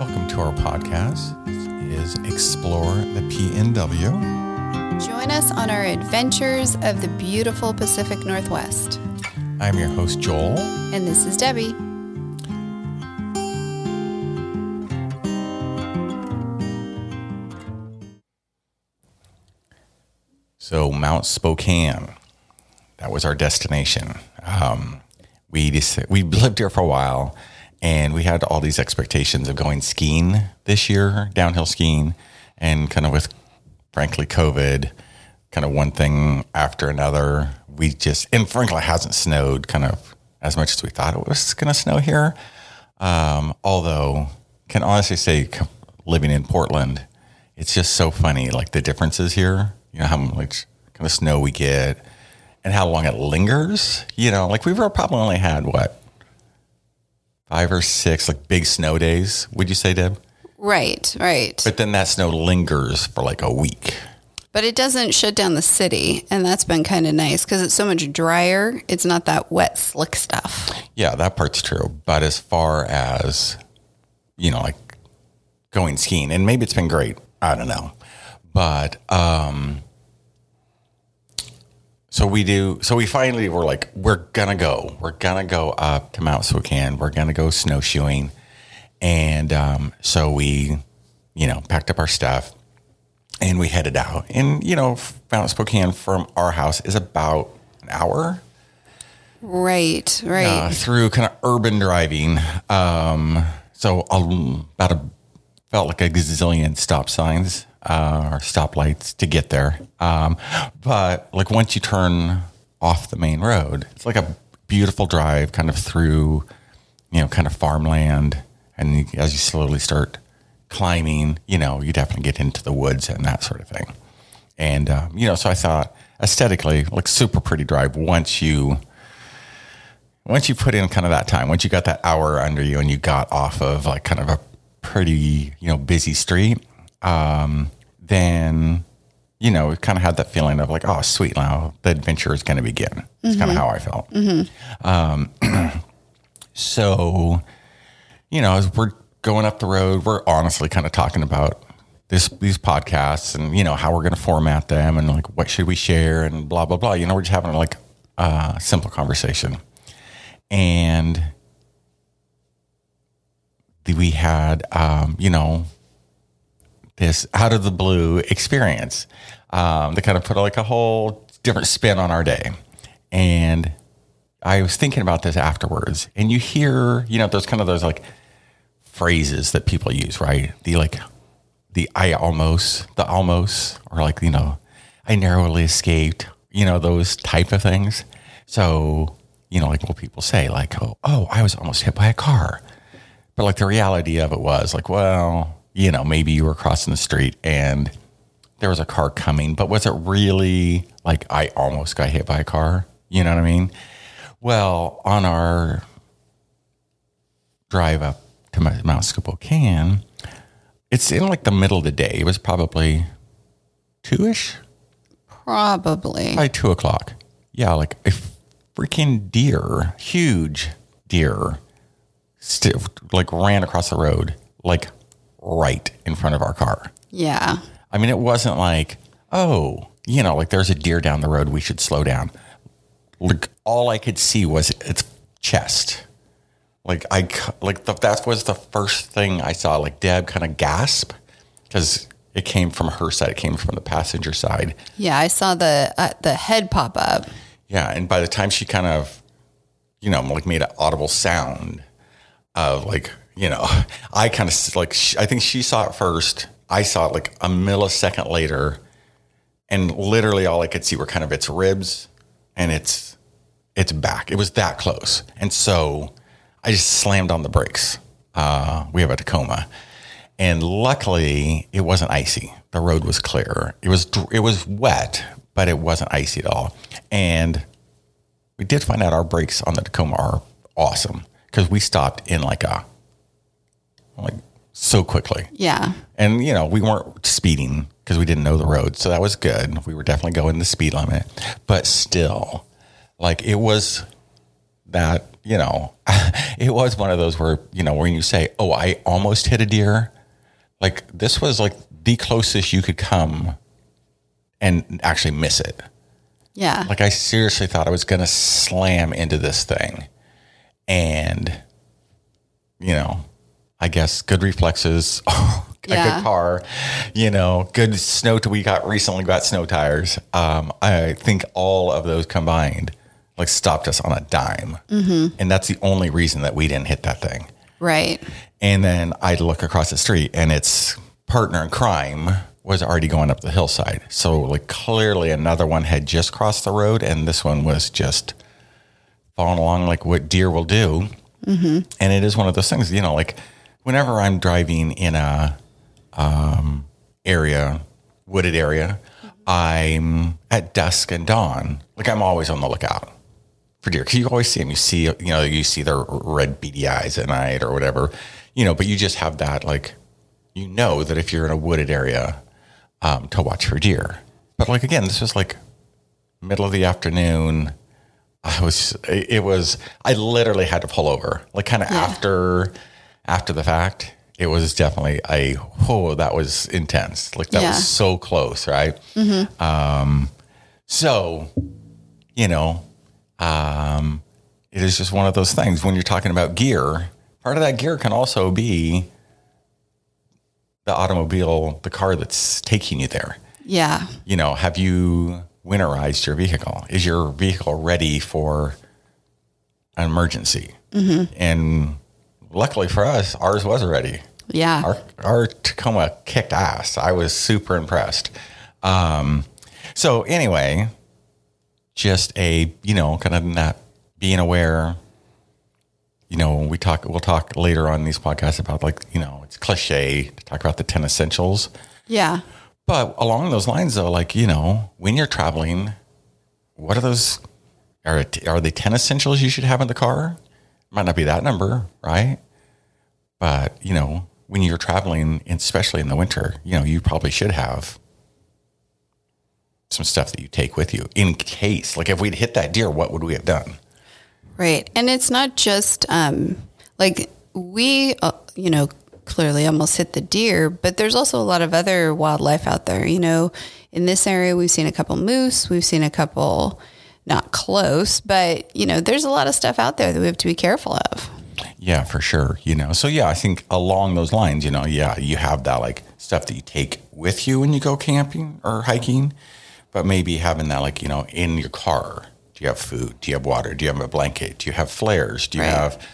Welcome to our podcast. This is Explore the PNW. Join us on our adventures of the beautiful Pacific Northwest. I'm your host, Joel. And this is Debbie. So, Mount Spokane, that was our destination. Um, we just, we lived here for a while and we had all these expectations of going skiing this year, downhill skiing, and kind of with, frankly, COVID, kind of one thing after another. We just, and frankly, it hasn't snowed kind of as much as we thought it was going to snow here. Um, although, can honestly say, living in Portland, it's just so funny, like the differences here. You know how much kind of snow we get, and how long it lingers. You know, like we've probably only had what five or six like big snow days. Would you say, Deb? Right, right. But then that snow lingers for like a week. But it doesn't shut down the city, and that's been kind of nice because it's so much drier. It's not that wet, slick stuff. Yeah, that part's true. But as far as you know, like going skiing, and maybe it's been great. I don't know, but um, so we do. So we finally were like, we're gonna go. We're gonna go up to Mount Spokane. We're gonna go snowshoeing, and um, so we, you know, packed up our stuff and we headed out. And you know, Mount Spokane from our house is about an hour. Right, right. Uh, through kind of urban driving. Um, so about a felt like a gazillion stop signs uh, or stoplights to get there. Um, but like once you turn off the main road, it's like a beautiful drive kind of through, you know, kind of farmland. And as you slowly start climbing, you know, you definitely get into the woods and that sort of thing. And, um, you know, so I thought aesthetically, like super pretty drive once you, once you put in kind of that time, once you got that hour under you and you got off of like kind of a pretty, you know, busy street, um, then you know, it kind of had that feeling of like, oh, sweet, now the adventure is going to begin. It's mm-hmm. kind of how I felt. Mm-hmm. Um, so, you know, as we're going up the road, we're honestly kind of talking about this these podcasts and you know how we're going to format them and like what should we share and blah blah blah. You know, we're just having like a simple conversation, and we had, um, you know, this out of the blue experience um, that kind of put like a whole different spin on our day. And I was thinking about this afterwards, and you hear, you know, those kind of those like phrases that people use, right? The like, the I almost, the almost, or like, you know, I narrowly escaped, you know, those type of things. So, you know, like what people say, like, oh, oh, I was almost hit by a car. But like the reality of it was like, well, you know, maybe you were crossing the street and there was a car coming, but was it really like I almost got hit by a car? You know what I mean? Well, on our drive up to Mount Spokane, it's in like the middle of the day. It was probably two ish. Probably. By two o'clock. Yeah, like a freaking deer, huge deer, still like ran across the road, like right in front of our car. Yeah. I mean, it wasn't like, oh, you know, like there's a deer down the road. We should slow down. Like all I could see was its chest. Like I, like the, that was the first thing I saw. Like Deb kind of gasp because it came from her side. It came from the passenger side. Yeah, I saw the uh, the head pop up. Yeah, and by the time she kind of, you know, like made an audible sound of like you know, I kind of like, I think she saw it first. I saw it like a millisecond later. And literally all I could see were kind of its ribs and its, its back. It was that close. And so I just slammed on the brakes. Uh, we have a Tacoma. And luckily it wasn't icy. The road was clear. It was, it was wet, but it wasn't icy at all. And we did find out our brakes on the Tacoma are awesome because we stopped in like a like so quickly. Yeah. And, you know, we weren't speeding because we didn't know the road. So that was good. We were definitely going the speed limit. But still, like it was that you know, it was one of those where, you know, when you say, oh, I almost hit a deer, like this was like the closest you could come and actually miss it. Yeah. Like I seriously thought I was going to slam into this thing. And, you know, I guess good reflexes, a Yeah. good car, you know, good snow. We got recently got snow tires. Um, I think all of those combined like stopped us on a dime. And that's the only reason that we didn't hit that thing. right. And then I look across the street and its partner in crime was already going up the hillside. So like clearly another one had just crossed the road and this one was just following along like what deer will do. And it is one of those things, you know, like whenever I'm driving in a um, area, wooded area, I'm at dusk and dawn. Like I'm always on the lookout for deer because you always see them. You see, you know, you see their red beady eyes at night or whatever, you know. But you just have that, like, you know, that if you're in a wooded area, um, to watch for deer. But like again, this was like middle of the afternoon. I was, it was, I literally had to pull over, like kind of after, after the fact. It was definitely a oh that was intense. Like that Yeah. was so close, right? Um, so you know, um, it is just one of those things when you're talking about gear. Part of that gear can also be the automobile, the car that's taking you there. Yeah. You know, have you winterized your vehicle? Is your vehicle ready for an emergency? And luckily for us, ours was ready. Yeah. Our, our Tacoma kicked ass. I was super impressed. Um, so anyway, just a you know kind of not being aware. You know, we talk. We'll talk later on in these podcasts about like you know it's cliche to talk about the ten essentials. yeah. But along those lines, though, like you know, when you're traveling, what are those? Are it, are they ten essentials you should have in the car? Might not be that number, right? But you know, when you're traveling, especially in the winter, you know, you probably should have some stuff that you take with you in case. Like if we'd hit that deer, what would we have done? Right. And it's not just um, like we, uh, you know, clearly almost hit the deer, but there's also a lot of other wildlife out there. You know, in this area, we've seen a couple moose, we've seen a couple, not close, but, you know, there's a lot of stuff out there that we have to be careful of. Yeah, for sure. You know, so yeah, I think along those lines, you know, yeah, you have that like stuff that you take with you when you go camping or hiking, but maybe having that like, you know, in your car. Do you have food? Do you have water? Do you have a blanket? Do you have flares? Do you Right. have,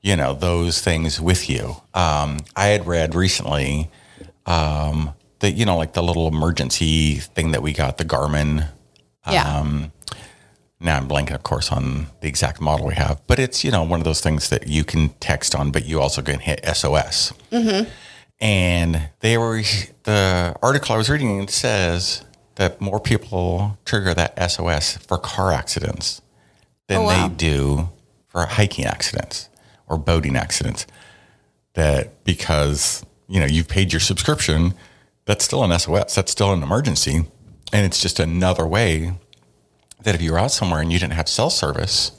you know, those things with you? Um, I had read recently um, that, you know, like the little emergency thing that we got, the Garmin Yeah. Um, now I'm blanking, of course, on the exact model we have, but it's you know one of those things that you can text on, but you also can hit SOS. And they were the article I was reading says that more people trigger that SOS for car accidents than Oh, wow. they do for hiking accidents or boating accidents. That because you know you've paid your subscription, that's still an SOS. That's still an emergency, and it's just another way that if you were out somewhere and you didn't have cell service,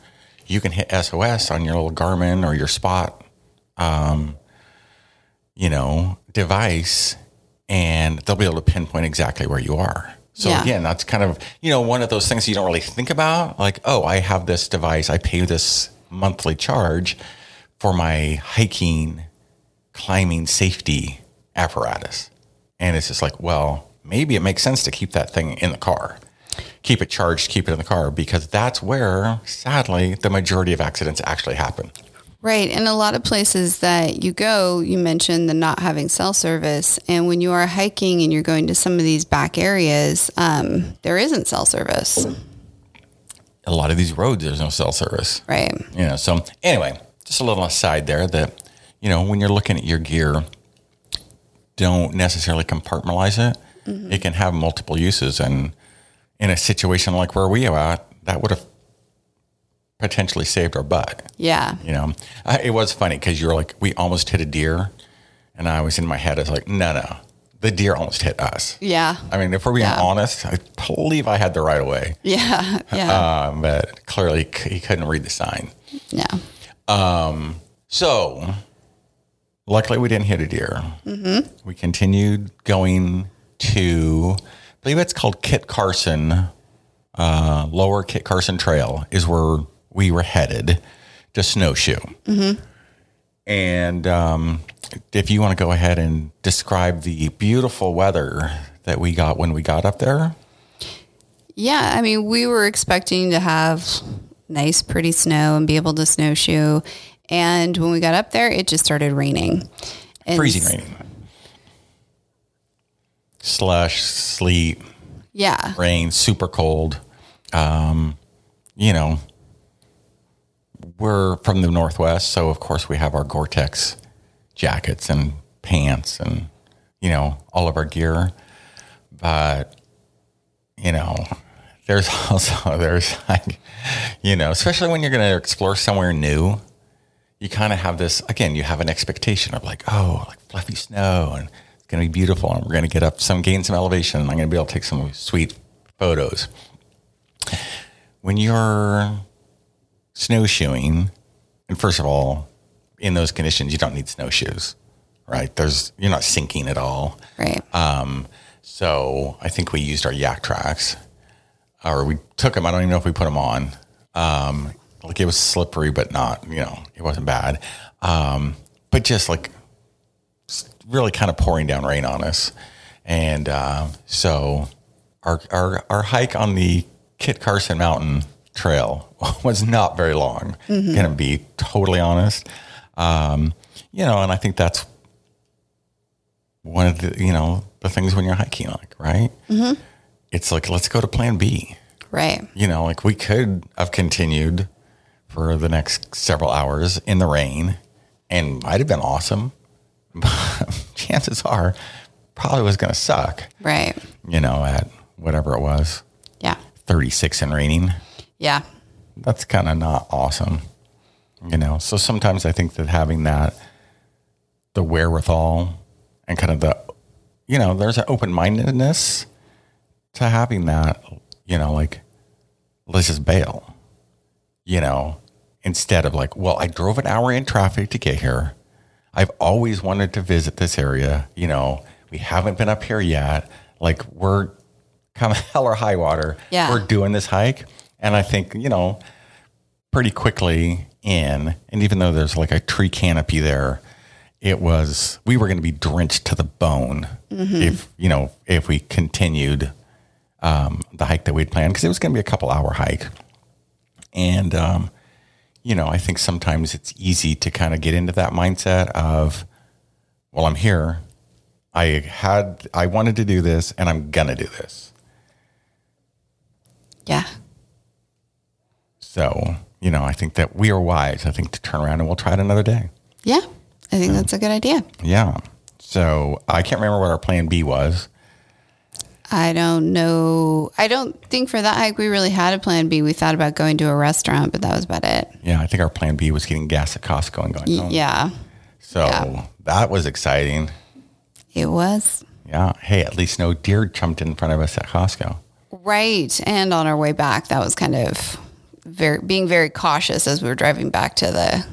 you can hit SOS on your little Garmin or your Spot, um, you know, device, and they'll be able to pinpoint exactly where you are. So Yeah. again, that's kind of you know one of those things you don't really think about. Like, oh, I have this device, I pay this monthly charge for my hiking, climbing safety apparatus, and it's just like, well, maybe it makes sense to keep that thing in the car keep it charged, keep it in the car, because that's where, sadly, the majority of accidents actually happen. Right. And a lot of places that you go, you mentioned the not having cell service. And when you are hiking and you're going to some of these back areas, um, there isn't cell service. A lot of these roads, there's no cell service. Right. You know, so anyway, just a little aside there that, you know, when you're looking at your gear, don't necessarily compartmentalize it. It can have multiple uses. And in a situation like where we are at, that would have potentially saved our butt. Yeah. You know, I, it was funny because you were like, we almost hit a deer. And I was in my head, I was like, no, no, the deer almost hit us. Yeah. I mean, if we're being Yeah. honest, I believe I had the right of way. Yeah. Yeah. Um, but clearly he couldn't read the sign. Yeah. Um, So, luckily, we didn't hit a deer. Mm-hmm. We continued going to, believe it's called Kit Carson, uh, Lower Kit Carson Trail, is where we were headed to snowshoe. Mm-hmm. And um, if you want to go ahead and describe the beautiful weather that we got when we got up there. Yeah, I mean, we were expecting to have nice, pretty snow and be able to snowshoe. And when we got up there, it just started raining. And freezing raining. Slush, sleet, Yeah. rain, super cold. Um, you know, we're from the Northwest, so of course we have our Gore Tex jackets and pants and, you know, all of our gear. But, you know, there's also, there's like, you know, especially when you're going to explore somewhere new, you kind of have this, again, you have an expectation of like, oh, like fluffy snow and it's going to be beautiful and we're going to get up some, gain some elevation and I'm going to be able to take some sweet photos when you're snowshoeing, and first of all, in those conditions, you don't need snowshoes, right? There's you're not sinking at all. Right. Um, so I think we used our Yaktrax, or we took them. I don't even know if we put them on. Um, like it was slippery, but not you know it wasn't bad. Um, but just like really kind of pouring down rain on us, and uh, so our our our hike on the Kit Carson Mountain Trail was not very long. Gonna be totally honest. Um, you know, and I think that's one of the you know the things when you're hiking, like right. It's like let's go to Plan B. right. You know, like we could have continued for the next several hours in the rain, and might have been awesome. Chances are, probably was going to suck. Right. You know, at whatever it was, Yeah. 36 and raining. Yeah. That's kind of not awesome. You know, so sometimes I think that having that, the wherewithal and kind of the, you know, there's an open mindedness to having that, you know, like, let's just bail, you know, instead of like, well, I drove an hour in traffic to get here. I've always wanted to visit this area. You know, we haven't been up here yet. Like, we're come hell or high water. Yeah. We're doing this hike. And I think, you know, pretty quickly in, and even though there's like a tree canopy there, it was, we were going to be drenched to the bone if, you know, if we continued um, the hike that we'd planned, because it was going to be a couple hour hike. And, um, you know, I think sometimes it's easy to kind of get into that mindset of, well, I'm here. I had, I wanted to do this and I'm going to do this. Yeah. So, you know, I think that we are wise, I think, to turn around and we'll try it another day. Yeah. I think hmm. that's a good idea. Yeah. So I can't remember what our plan B was. I don't know. I don't think for that hike we really had a plan B. We thought about going to a restaurant, but that was about it. Yeah, I think our plan B was getting gas at Costco and going home. Yeah. So yeah. that was exciting. It was. Yeah. Hey, at least no deer jumped in front of us at Costco. Right. And on our way back, that was kind of very being very cautious as we were driving back to the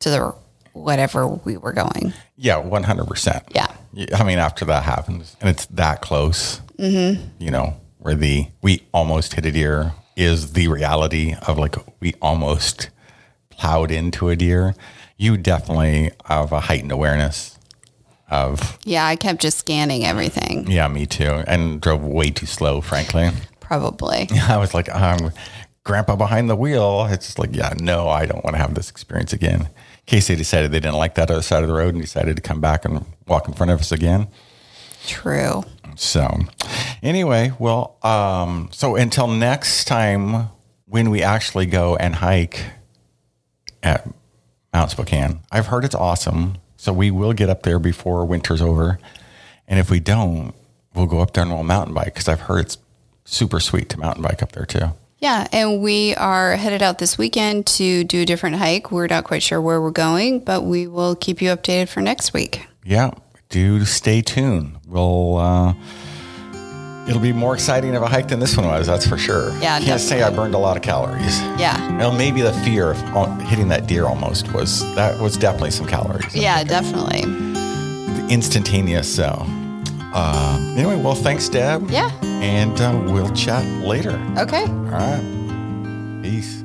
to the whatever we were going. Yeah, 100%. Yeah. Yeah, I mean, after that happens and it's that close, mm-hmm. you know, where the we almost hit a deer is the reality of like we almost plowed into a deer. You definitely have a heightened awareness of, Yeah, I kept just scanning everything. yeah, me too, and drove way too slow, frankly. Probably. I was like, um, grandpa behind the wheel. It's just like, yeah, no, I don't want to have this experience again. In case they decided they didn't like that other side of the road and decided to come back and walk in front of us again. True. So, anyway, well, um, so until next time when we actually go and hike at Mount Spokane, I've heard it's awesome. So we will get up there before winter's over, and if we don't, we'll go up there and we'll mountain bike because I've heard it's super sweet to mountain bike up there too. Yeah, and we are headed out this weekend to do a different hike. We're not quite sure where we're going, but we will keep you updated for next week. Yeah, do stay tuned. We'll uh, it'll be more exciting of a hike than this one was. That's for sure. Yeah, can't say I burned a lot of calories. Yeah. Well, maybe the fear of uh, hitting that deer almost was that was definitely some calories. Yeah, definitely. instantaneous. So, uh, anyway, well, thanks, Deb. Yeah. And uh, we'll chat later. Okay. All right. Peace.